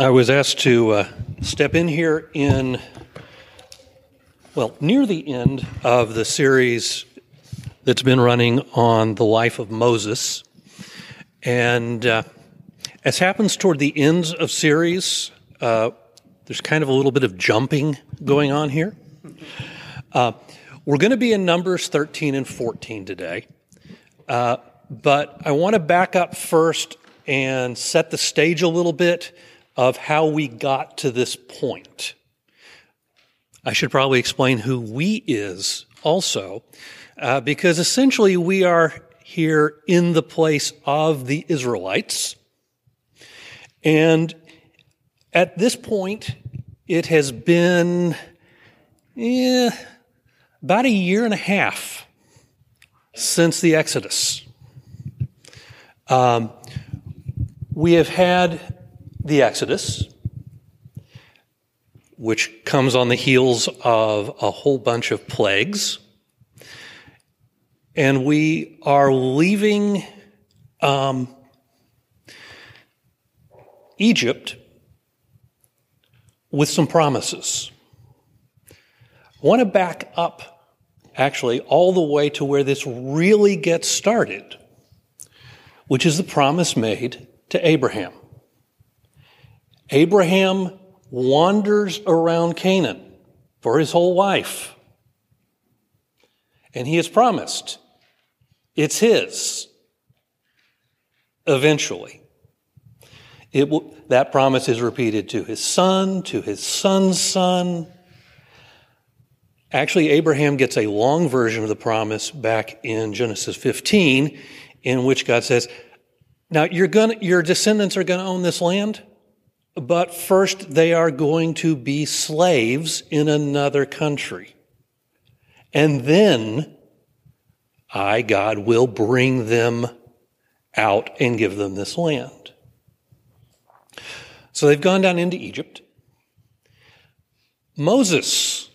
I was asked to uh, step in here in, well, near the end of the series that's been running on the life of Moses. And uh, as happens toward the ends of series, uh, there's kind of a little bit of jumping going on here. Uh, we're going to be in Numbers 13 and 14 today. Uh, but I want to back up first and set the stage a little bit of how we got to this point. I should probably explain who we is also, uh, because essentially we are here in the place of the Israelites. And at this point, it has been eh, about a year and a half since the Exodus. Um, we have had the Exodus, which comes on the heels of a whole bunch of plagues. And we are leaving um, Egypt with some promises. I want to back up, actually, all the way to where this really gets started, which is the promise made to Abraham. Abraham wanders around Canaan for his whole life. And he has promised it's his eventually. It will, that promise is repeated to his son, to his son's son. Actually, Abraham gets a long version of the promise back in Genesis 15, in which God says, Now gonna, your descendants are going to own this land. But first, they are going to be slaves in another country. And then I, God, will bring them out and give them this land. So they've gone down into Egypt. Moses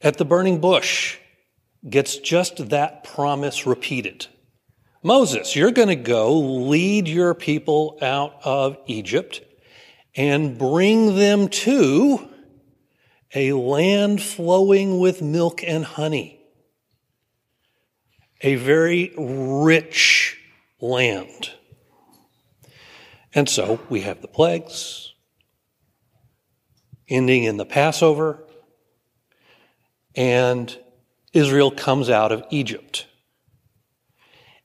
at the burning bush gets just that promise repeated. Moses, you're going to go lead your people out of Egypt and bring them to a land flowing with milk and honey, a very rich land. And so we have the plagues, ending in the Passover, and Israel comes out of Egypt.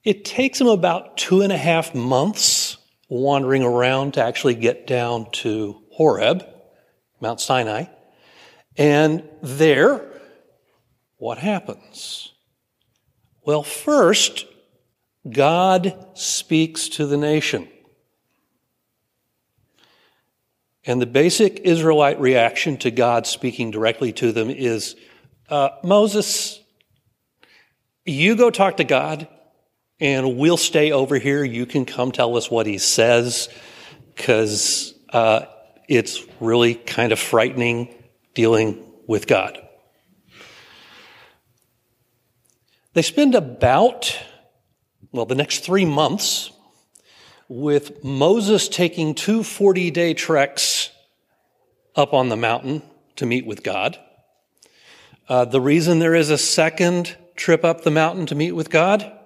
It takes them about two and a half months wandering around to actually get down to Horeb, Mount Sinai. And there, what happens? Well, first, God speaks to the nation. And the basic Israelite reaction to God speaking directly to them is uh, Moses, you go talk to God and we'll stay over here. You can come tell us what he says because uh, it's really kind of frightening dealing with God. They spend about, well, the next three months with Moses taking two 40 day treks up on the mountain to meet with God. Uh, the reason there is a second trip up the mountain to meet with God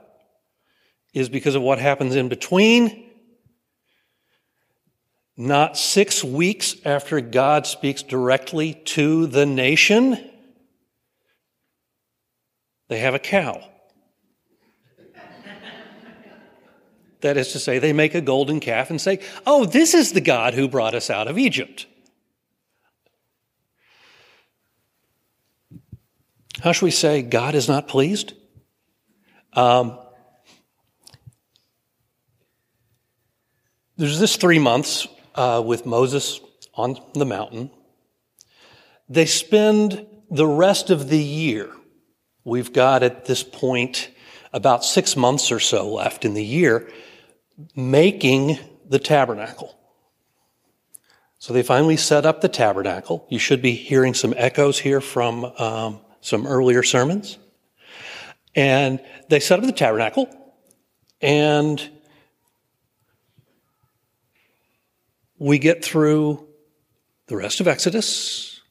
is because of what happens in between. Not six weeks after God speaks directly to the nation, they have a cow. that is to say, they make a golden calf and say, Oh, this is the God who brought us out of Egypt. How should we say God is not pleased? Um, There's this three months uh, with Moses on the mountain. They spend the rest of the year. We've got at this point about six months or so left in the year making the tabernacle. So they finally set up the tabernacle. You should be hearing some echoes here from um, some earlier sermons. And they set up the tabernacle, and we get through the rest of Exodus.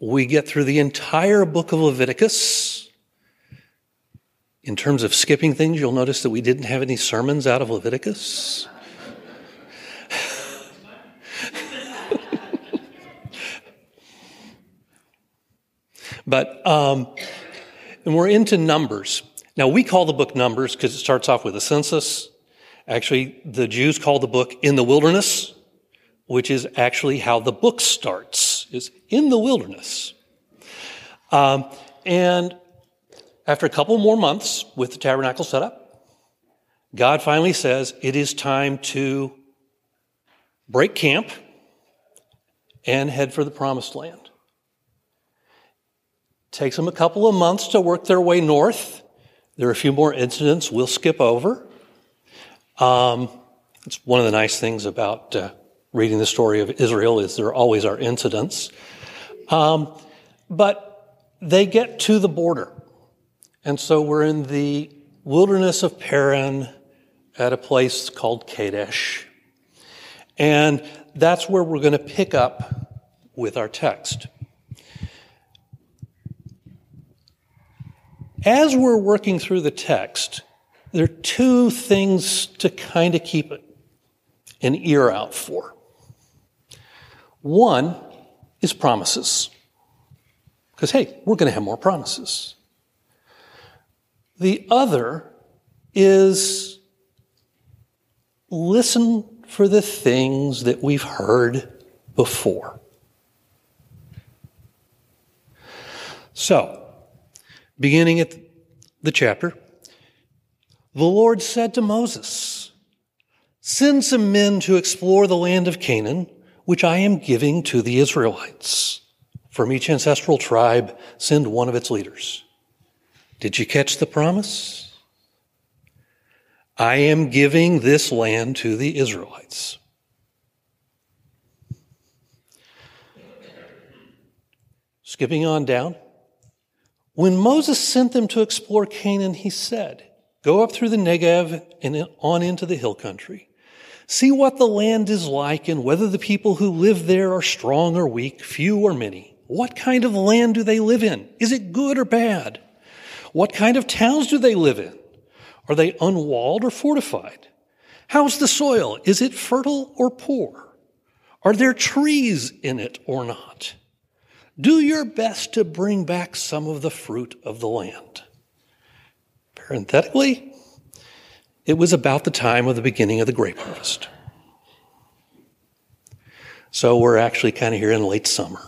We get through the entire book of Leviticus. In terms of skipping things, you'll notice that we didn't have any sermons out of Leviticus. but, um, and we're into Numbers. Now, we call the book Numbers because it starts off with a census. Actually, the Jews call the book In the Wilderness, which is actually how the book starts, is in the wilderness. Um, and after a couple more months with the tabernacle set up, God finally says it is time to break camp and head for the promised land. Takes them a couple of months to work their way north. There are a few more incidents we'll skip over. Um, it's one of the nice things about uh, reading the story of Israel is there always are incidents. Um, but they get to the border. And so we're in the wilderness of Paran at a place called Kadesh. And that's where we're going to pick up with our text. As we're working through the text, there are two things to kind of keep an ear out for. One is promises. Because, hey, we're going to have more promises. The other is listen for the things that we've heard before. So, beginning at the chapter, the Lord said to Moses, Send some men to explore the land of Canaan, which I am giving to the Israelites. From each ancestral tribe, send one of its leaders. Did you catch the promise? I am giving this land to the Israelites. Skipping on down. When Moses sent them to explore Canaan, he said, Go up through the Negev and on into the hill country. See what the land is like and whether the people who live there are strong or weak, few or many. What kind of land do they live in? Is it good or bad? What kind of towns do they live in? Are they unwalled or fortified? How's the soil? Is it fertile or poor? Are there trees in it or not? Do your best to bring back some of the fruit of the land. Parenthetically, it was about the time of the beginning of the grape harvest. So we're actually kind of here in late summer.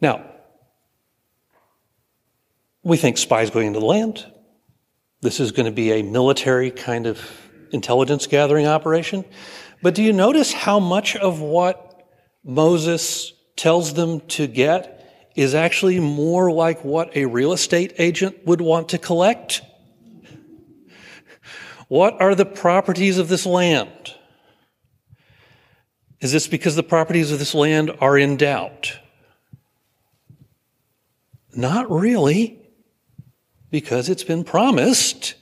Now, we think spies going into the land. This is going to be a military kind of intelligence gathering operation. But do you notice how much of what Moses tells them to get is actually more like what a real estate agent would want to collect. What are the properties of this land? Is this because the properties of this land are in doubt? Not really, because it's been promised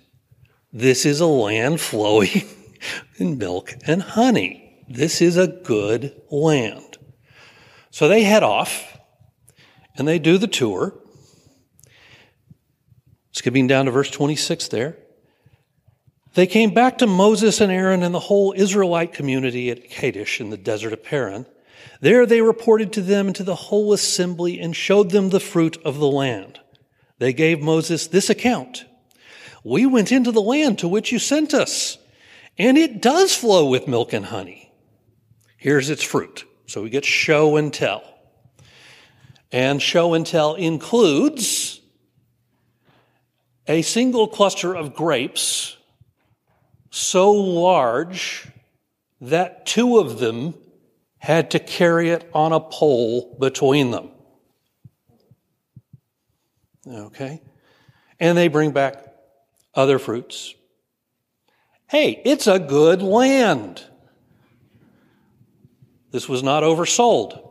this is a land flowing in milk and honey. This is a good land. So they head off and they do the tour. Skipping down to verse 26 there. They came back to Moses and Aaron and the whole Israelite community at Kadesh in the desert of Paran. There they reported to them and to the whole assembly and showed them the fruit of the land. They gave Moses this account. We went into the land to which you sent us, and it does flow with milk and honey. Here's its fruit. So we get show and tell. And show and tell includes a single cluster of grapes so large that two of them had to carry it on a pole between them. Okay? And they bring back other fruits. Hey, it's a good land. This was not oversold.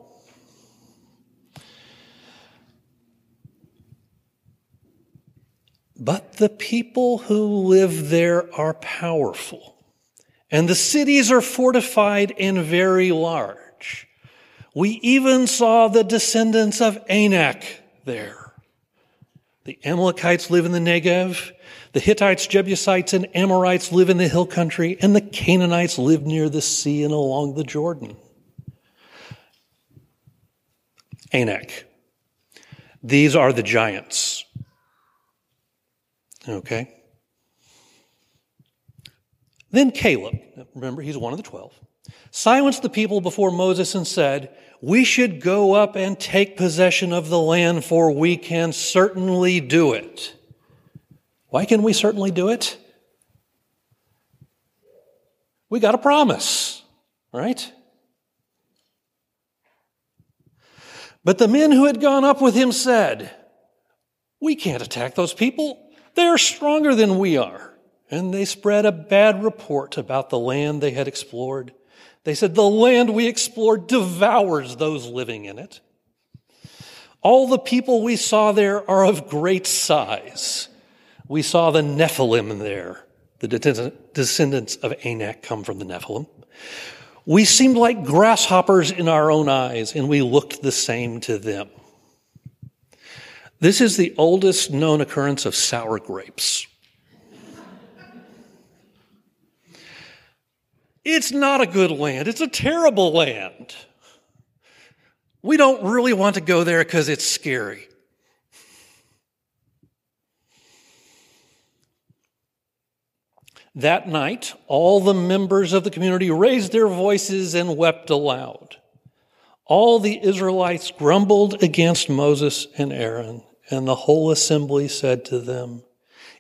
But the people who live there are powerful, and the cities are fortified and very large. We even saw the descendants of Anak there. The Amalekites live in the Negev. The Hittites, Jebusites, and Amorites live in the hill country, and the Canaanites live near the sea and along the Jordan. Anak. These are the giants. Okay? Then Caleb, remember he's one of the twelve, silenced the people before Moses and said, We should go up and take possession of the land, for we can certainly do it. Why can we certainly do it? We got a promise, right? But the men who had gone up with him said, We can't attack those people. They are stronger than we are. And they spread a bad report about the land they had explored. They said, The land we explored devours those living in it. All the people we saw there are of great size. We saw the Nephilim there. The descendants of Anak come from the Nephilim. We seemed like grasshoppers in our own eyes, and we looked the same to them. This is the oldest known occurrence of sour grapes. It's not a good land. It's a terrible land. We don't really want to go there because it's scary. That night, all the members of the community raised their voices and wept aloud. All the Israelites grumbled against Moses and Aaron, and the whole assembly said to them,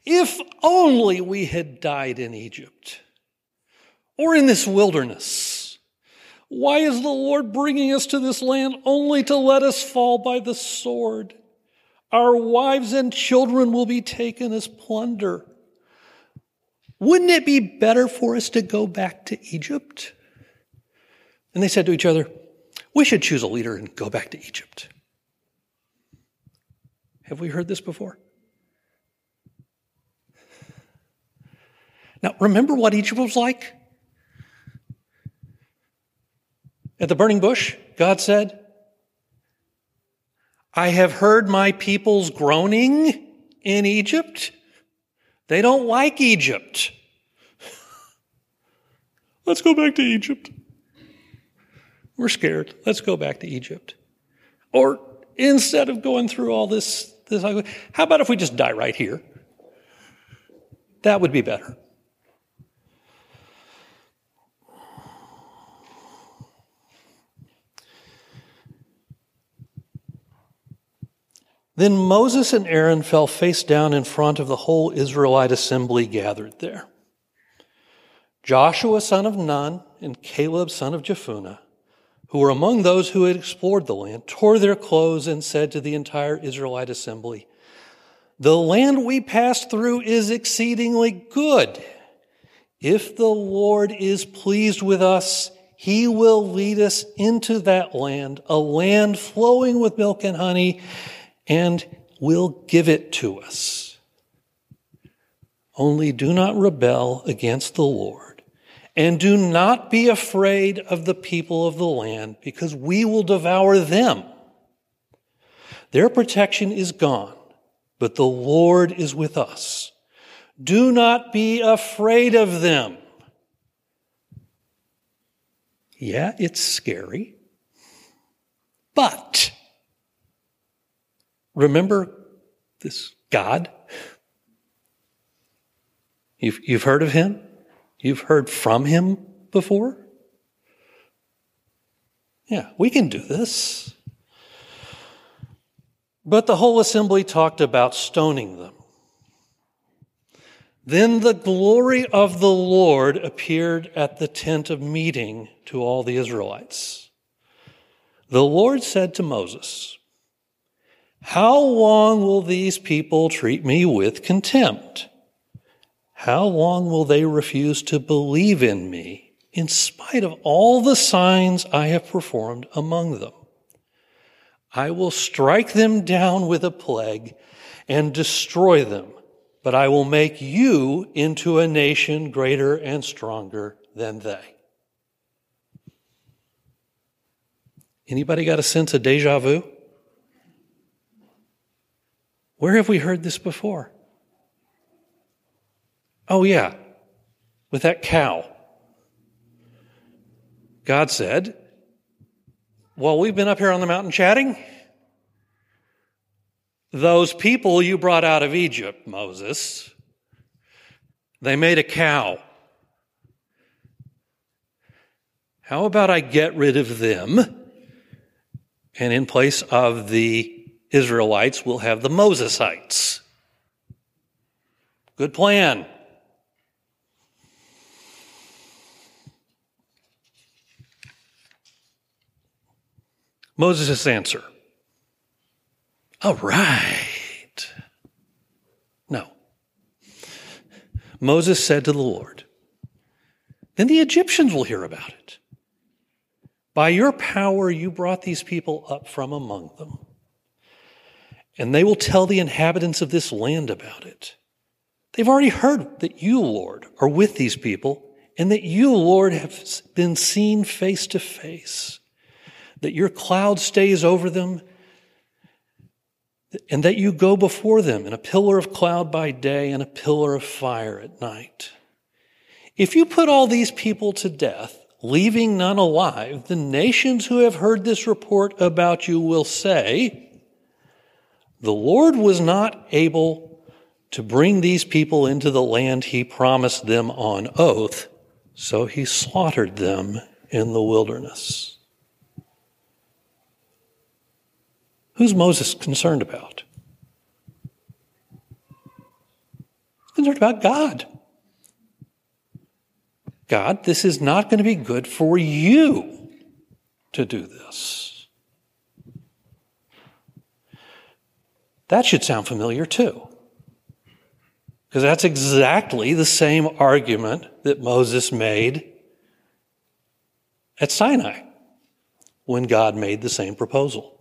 If only we had died in Egypt or in this wilderness. Why is the Lord bringing us to this land only to let us fall by the sword? Our wives and children will be taken as plunder. Wouldn't it be better for us to go back to Egypt? And they said to each other, We should choose a leader and go back to Egypt. Have we heard this before? Now, remember what Egypt was like? At the burning bush, God said, I have heard my people's groaning in Egypt. They don't like Egypt. Let's go back to Egypt. We're scared. Let's go back to Egypt. Or instead of going through all this, this how about if we just die right here? That would be better. Then Moses and Aaron fell face down in front of the whole Israelite assembly gathered there. Joshua, son of Nun, and Caleb, son of Jephunneh, who were among those who had explored the land, tore their clothes and said to the entire Israelite assembly, The land we passed through is exceedingly good. If the Lord is pleased with us, he will lead us into that land, a land flowing with milk and honey, and will give it to us. Only do not rebel against the Lord, and do not be afraid of the people of the land, because we will devour them. Their protection is gone, but the Lord is with us. Do not be afraid of them. Yeah, it's scary, but Remember this God? You've, you've heard of him? You've heard from him before? Yeah, we can do this. But the whole assembly talked about stoning them. Then the glory of the Lord appeared at the tent of meeting to all the Israelites. The Lord said to Moses, how long will these people treat me with contempt? How long will they refuse to believe in me in spite of all the signs I have performed among them? I will strike them down with a plague and destroy them, but I will make you into a nation greater and stronger than they. Anybody got a sense of deja vu? Where have we heard this before? Oh, yeah, with that cow. God said, Well, we've been up here on the mountain chatting. Those people you brought out of Egypt, Moses, they made a cow. How about I get rid of them? And in place of the Israelites, we'll have the Mosesites. Good plan. Moses' answer. All right. No. Moses said to the Lord, Then the Egyptians will hear about it. By your power, you brought these people up from among them. And they will tell the inhabitants of this land about it. They've already heard that you, Lord, are with these people, and that you, Lord, have been seen face to face, that your cloud stays over them, and that you go before them in a pillar of cloud by day and a pillar of fire at night. If you put all these people to death, leaving none alive, the nations who have heard this report about you will say, The Lord was not able to bring these people into the land he promised them on oath, so he slaughtered them in the wilderness. Who's Moses concerned about? Concerned about God. God, this is not going to be good for you to do this. That should sound familiar too. Because that's exactly the same argument that Moses made at Sinai when God made the same proposal.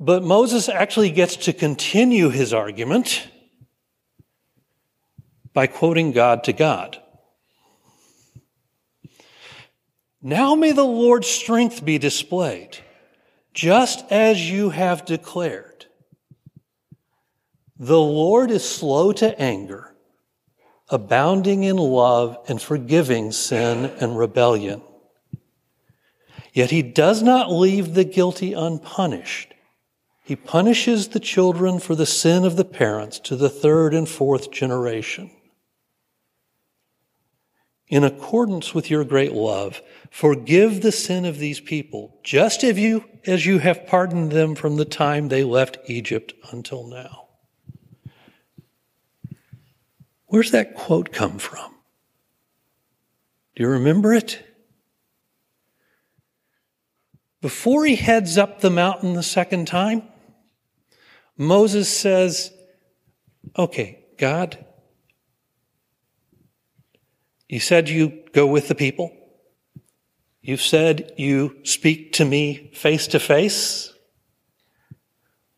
But Moses actually gets to continue his argument by quoting God to God. Now may the Lord's strength be displayed, just as you have declared. The Lord is slow to anger, abounding in love and forgiving sin and rebellion. Yet he does not leave the guilty unpunished. He punishes the children for the sin of the parents to the third and fourth generation in accordance with your great love, forgive the sin of these people, just as you, as you have pardoned them from the time they left Egypt until now. Where's that quote come from? Do you remember it? Before he heads up the mountain the second time, Moses says, Okay, God, you said you go with the people. You've said you speak to me face to face.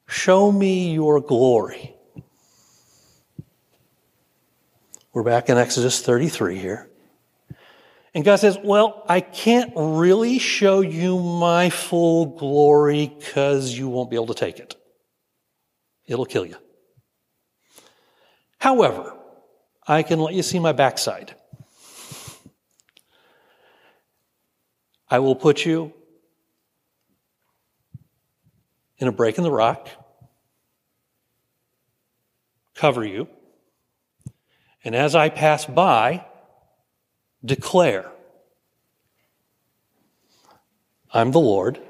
Show me your glory. We're back in Exodus 33 here. And God says, Well, I can't really show you my full glory because you won't be able to take it. It'll kill you. However, I can let you see my backside. I will put you in a break in the rock, cover you, and as I pass by, declare, I'm the Lord,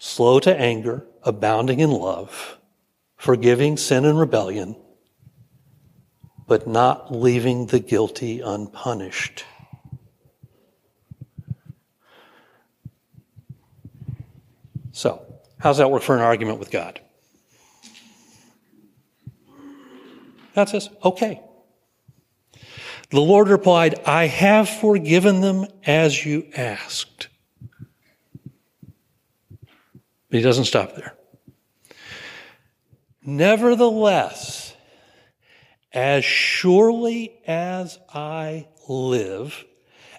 slow to anger, abounding in love, forgiving sin and rebellion, but not leaving the guilty unpunished. So, how's that work for an argument with God? God says, okay. The Lord replied, I have forgiven them as you asked. But he doesn't stop there. Nevertheless, As surely as I live,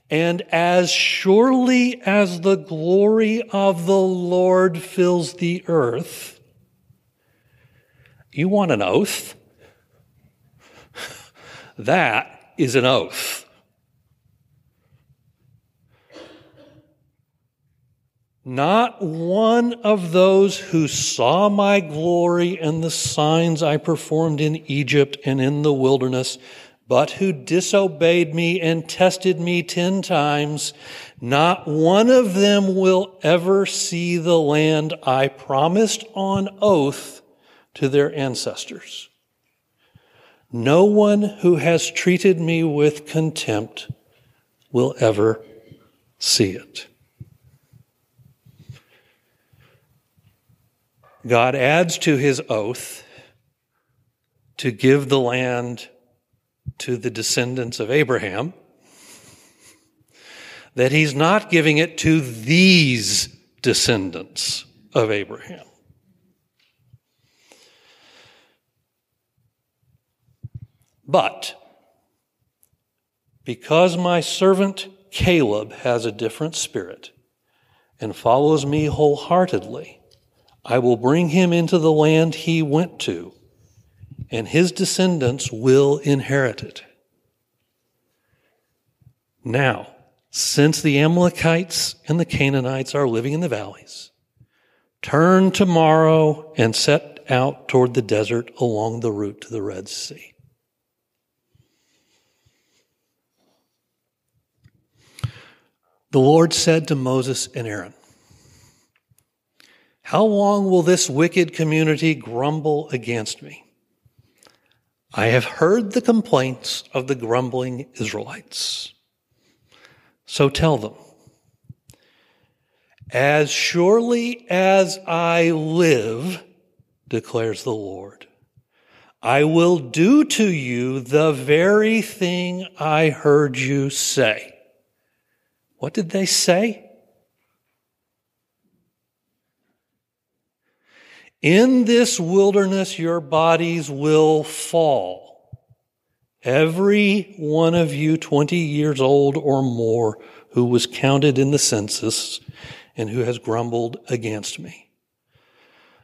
and as surely as the glory of the Lord fills the earth, you want an oath? That is an oath. Not one of those who saw my glory and the signs I performed in Egypt and in the wilderness, but who disobeyed me and tested me ten times, not one of them will ever see the land I promised on oath to their ancestors. No one who has treated me with contempt will ever see it. God adds to his oath to give the land to the descendants of Abraham that he's not giving it to these descendants of Abraham. But because my servant Caleb has a different spirit and follows me wholeheartedly, I will bring him into the land he went to, and his descendants will inherit it. Now, since the Amalekites and the Canaanites are living in the valleys, turn tomorrow and set out toward the desert along the route to the Red Sea. The Lord said to Moses and Aaron, how long will this wicked community grumble against me? I have heard the complaints of the grumbling Israelites. So tell them, as surely as I live, declares the Lord, I will do to you the very thing I heard you say. What did they say? In this wilderness, your bodies will fall. Every one of you 20 years old or more who was counted in the census and who has grumbled against me.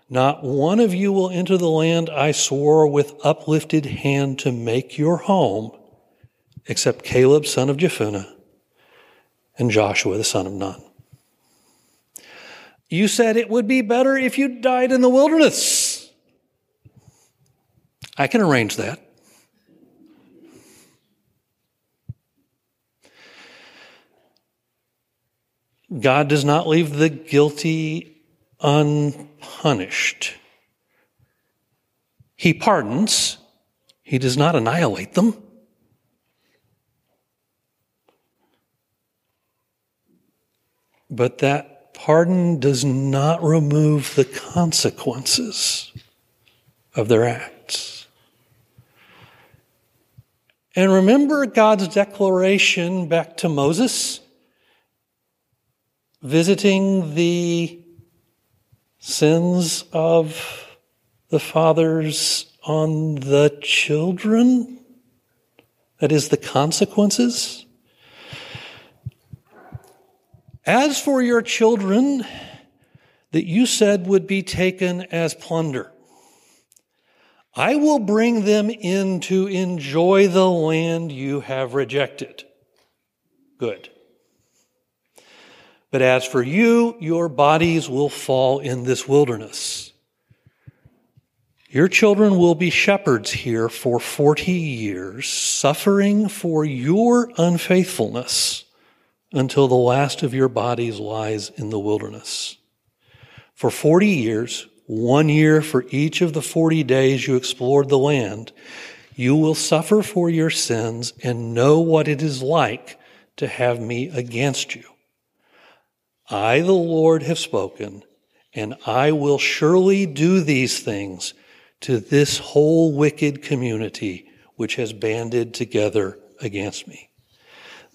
Not one of you will enter the land I swore with uplifted hand to make your home, except Caleb, son of Jephunneh, and Joshua, the son of Nun. You said it would be better if you died in the wilderness. I can arrange that. God does not leave the guilty unpunished. He pardons, He does not annihilate them. But that pardon does not remove the consequences of their acts. And remember God's declaration back to Moses, visiting the sins of the fathers on the children? That is, the consequences? As for your children that you said would be taken as plunder, I will bring them in to enjoy the land you have rejected. Good. But as for you, your bodies will fall in this wilderness. Your children will be shepherds here for 40 years, suffering for your unfaithfulness until the last of your bodies lies in the wilderness. For 40 years, one year for each of the 40 days you explored the land, you will suffer for your sins and know what it is like to have me against you. I, the Lord, have spoken, and I will surely do these things to this whole wicked community which has banded together against me.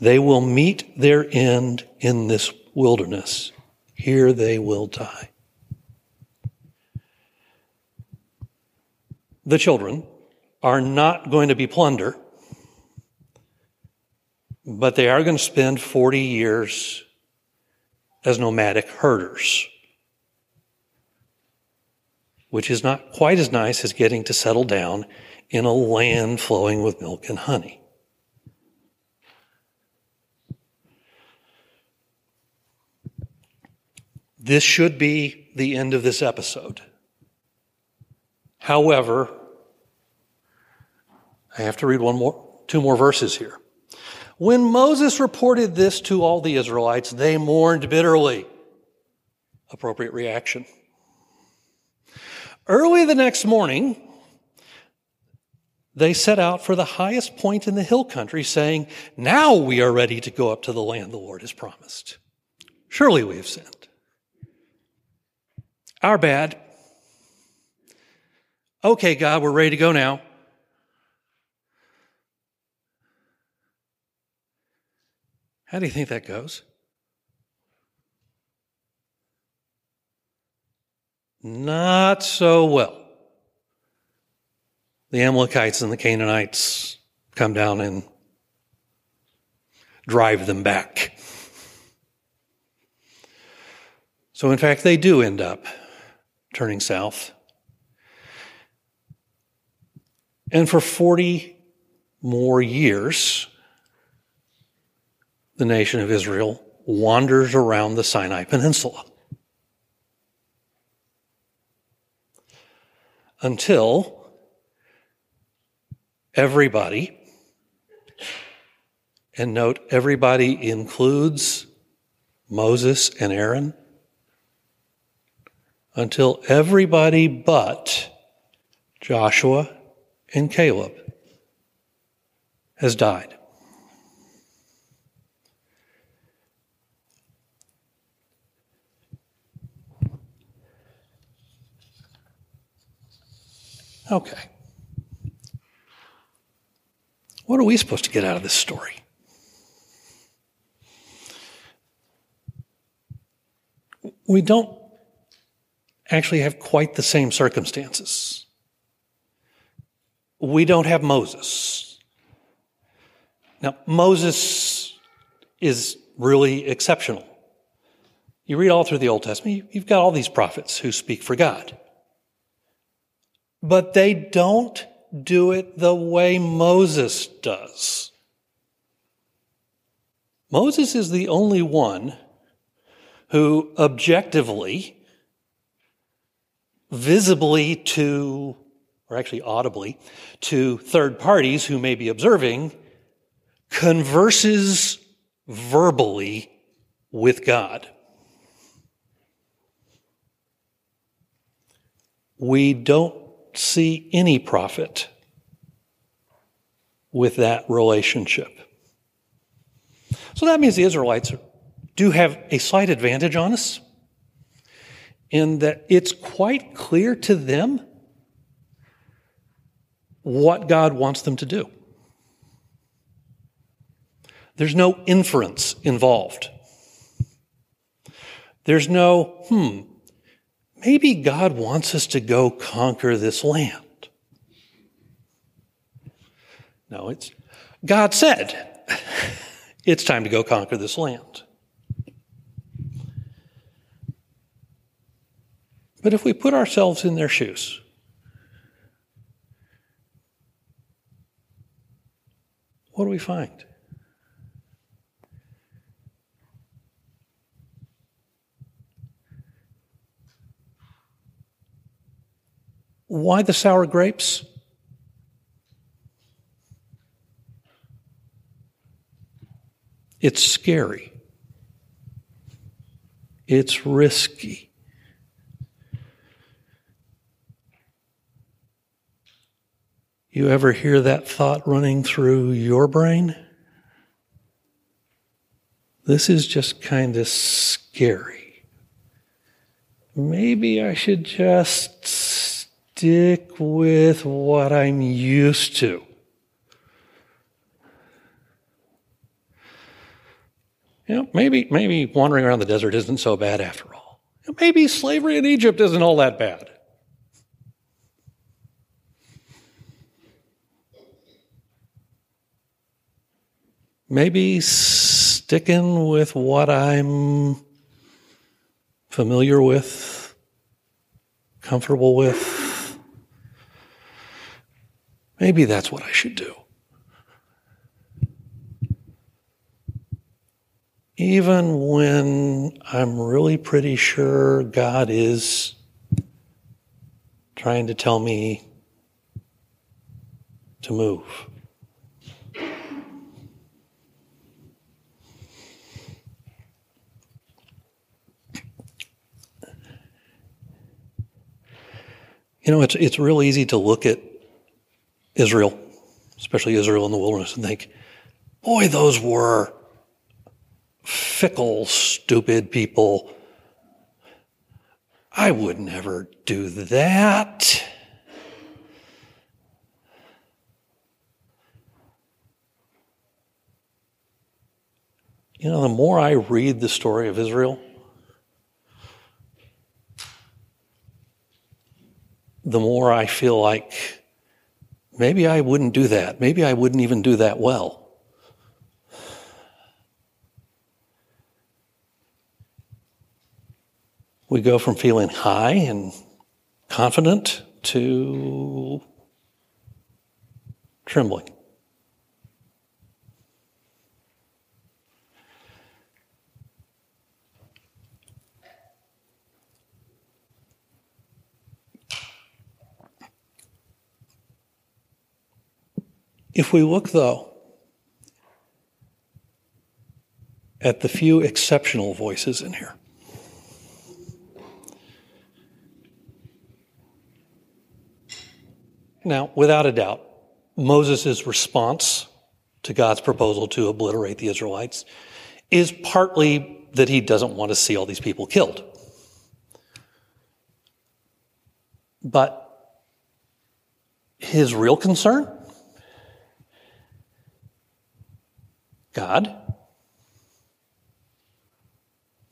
They will meet their end in this wilderness. Here they will die. The children are not going to be plunder, but they are going to spend 40 years as nomadic herders, which is not quite as nice as getting to settle down in a land flowing with milk and honey. This should be the end of this episode. However, I have to read one more, two more verses here. When Moses reported this to all the Israelites, they mourned bitterly. Appropriate reaction. Early the next morning, they set out for the highest point in the hill country, saying, Now we are ready to go up to the land the Lord has promised. Surely we have sinned. Our bad. Okay, God, we're ready to go now. How do you think that goes? Not so well. The Amalekites and the Canaanites come down and drive them back. So, in fact, they do end up turning south. And for 40 more years, the nation of Israel wanders around the Sinai Peninsula. Until everybody, and note everybody includes Moses and Aaron, until everybody but Joshua and Caleb has died. Okay. What are we supposed to get out of this story? We don't actually have quite the same circumstances. We don't have Moses. Now, Moses is really exceptional. You read all through the Old Testament, you've got all these prophets who speak for God. But they don't do it the way Moses does. Moses is the only one who objectively visibly to, or actually audibly, to third parties who may be observing, converses verbally with God. We don't see any prophet with that relationship. So that means the Israelites do have a slight advantage on us in that it's quite clear to them what God wants them to do. There's no inference involved. There's no, hmm, maybe God wants us to go conquer this land. No, it's God said it's time to go conquer this land. But if we put ourselves in their shoes, what do we find? Why the sour grapes? It's scary. It's risky. You ever hear that thought running through your brain? This is just kind of scary. Maybe I should just stick with what I'm used to. You know, maybe, maybe wandering around the desert isn't so bad after all. Maybe slavery in Egypt isn't all that bad. Maybe sticking with what I'm familiar with, comfortable with. Maybe that's what I should do. Even when I'm really pretty sure God is trying to tell me to move. You know, it's, it's real easy to look at Israel, especially Israel in the wilderness, and think, boy, those were fickle, stupid people. I would never do that. You know, the more I read the story of Israel, the more I feel like maybe I wouldn't do that. Maybe I wouldn't even do that well. We go from feeling high and confident to trembling. If we look, though, at the few exceptional voices in here, Now, without a doubt, Moses' response to God's proposal to obliterate the Israelites is partly that he doesn't want to see all these people killed. But his real concern? God,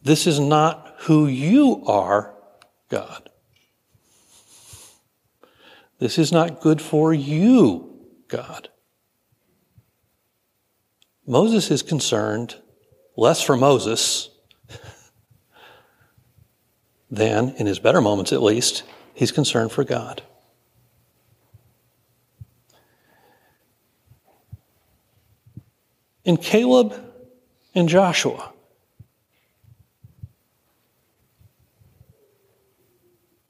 this is not who you are, God. This is not good for you, God. Moses is concerned less for Moses than, in his better moments at least, he's concerned for God. In Caleb and Joshua,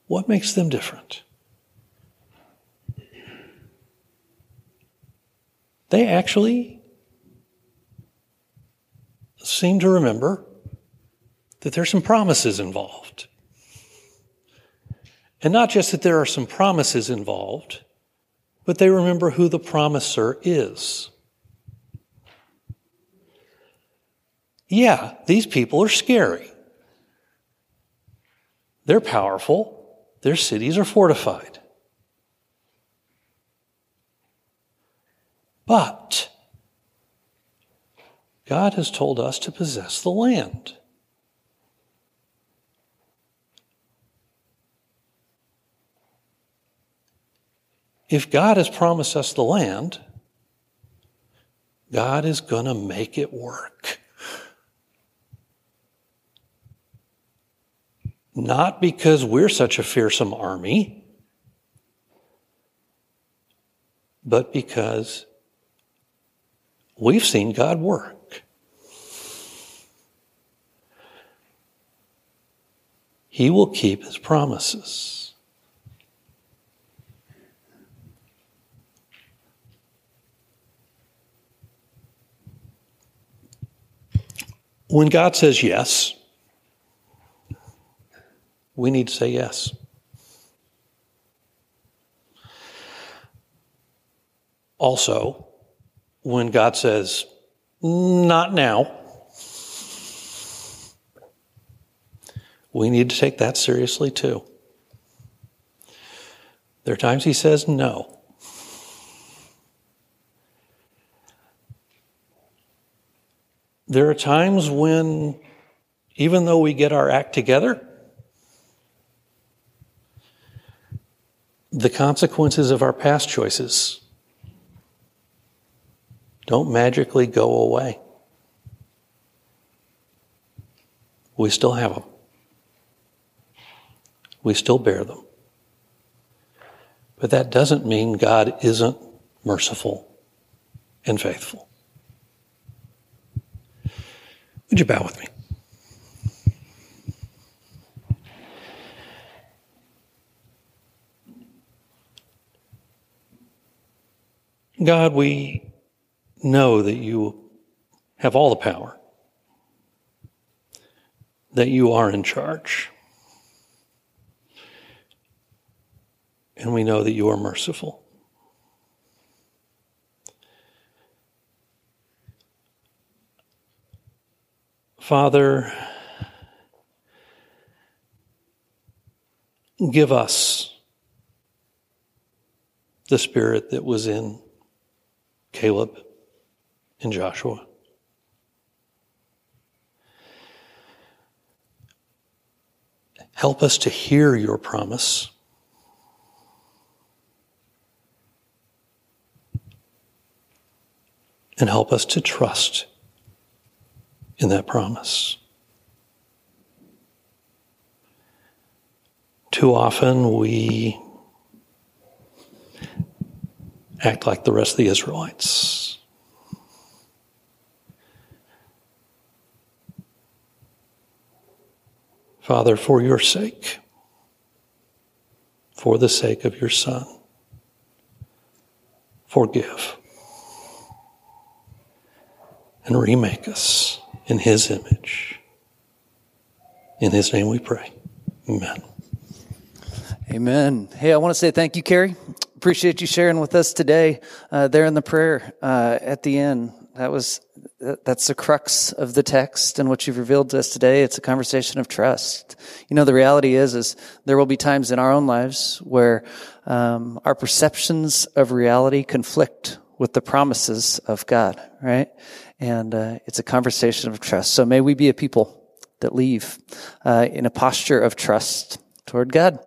what makes them different? they actually seem to remember that there's some promises involved. And not just that there are some promises involved, but they remember who the promiser is. Yeah, these people are scary. They're powerful. Their cities are fortified. But God has told us to possess the land. If God has promised us the land, God is going to make it work. Not because we're such a fearsome army, but because We've seen God work. He will keep his promises. When God says yes, we need to say yes. Also, when God says, not now, we need to take that seriously too. There are times he says no. There are times when, even though we get our act together, the consequences of our past choices don't magically go away. We still have them. We still bear them. But that doesn't mean God isn't merciful and faithful. Would you bow with me? God, we know that you have all the power, that you are in charge. And we know that you are merciful. Father, give us the spirit that was in Caleb and Joshua. Help us to hear your promise. And help us to trust in that promise. Too often we act like the rest of the Israelites. Father, for your sake, for the sake of your Son, forgive and remake us in His image. In His name we pray. Amen. Amen. Hey, I want to say thank you, Carrie. Appreciate you sharing with us today uh, there in the prayer uh, at the end. That was that's the crux of the text and what you've revealed to us today. It's a conversation of trust. You know, the reality is, is there will be times in our own lives where um, our perceptions of reality conflict with the promises of God, right? And uh, it's a conversation of trust. So may we be a people that leave uh, in a posture of trust toward God.